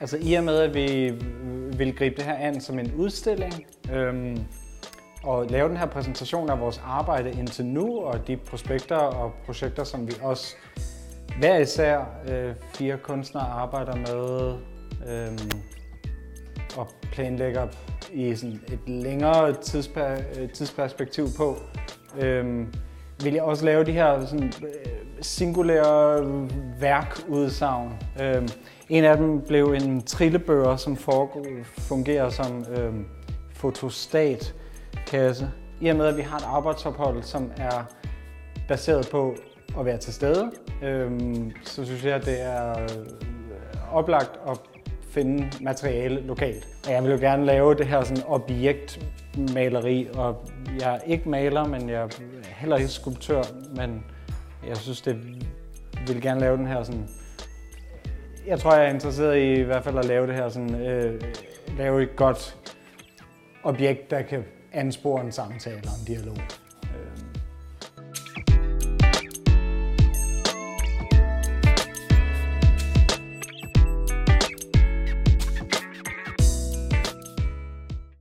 Altså i og med, at vi vil gribe det her an som en udstilling, øhm, og lave den her præsentation af vores arbejde indtil nu, og de prospekter og projekter, som vi også hver især øh, fire kunstnere arbejder med øhm, og planlægger i sådan et længere tidsper- øh, tidsperspektiv på, øhm, vil jeg også lave de her sådan, øh, singulære værkudsagn. Øhm, en af dem blev en trillebør, som foregår, fungerer som øh, fotostatkasse. I og med, at vi har et arbejdsophold, som er baseret på at være til stede, øh, så synes jeg, at det er øh, oplagt at finde materiale lokalt. Og jeg vil jo gerne lave det her sådan objektmaleri, og jeg er ikke maler, men jeg er heller ikke skulptør, men jeg synes, det vil gerne lave den her sådan... Jeg tror, jeg er interesseret i i hvert fald at lave det her sådan, øh, lave et godt objekt, der kan anspore en samtale og en dialog.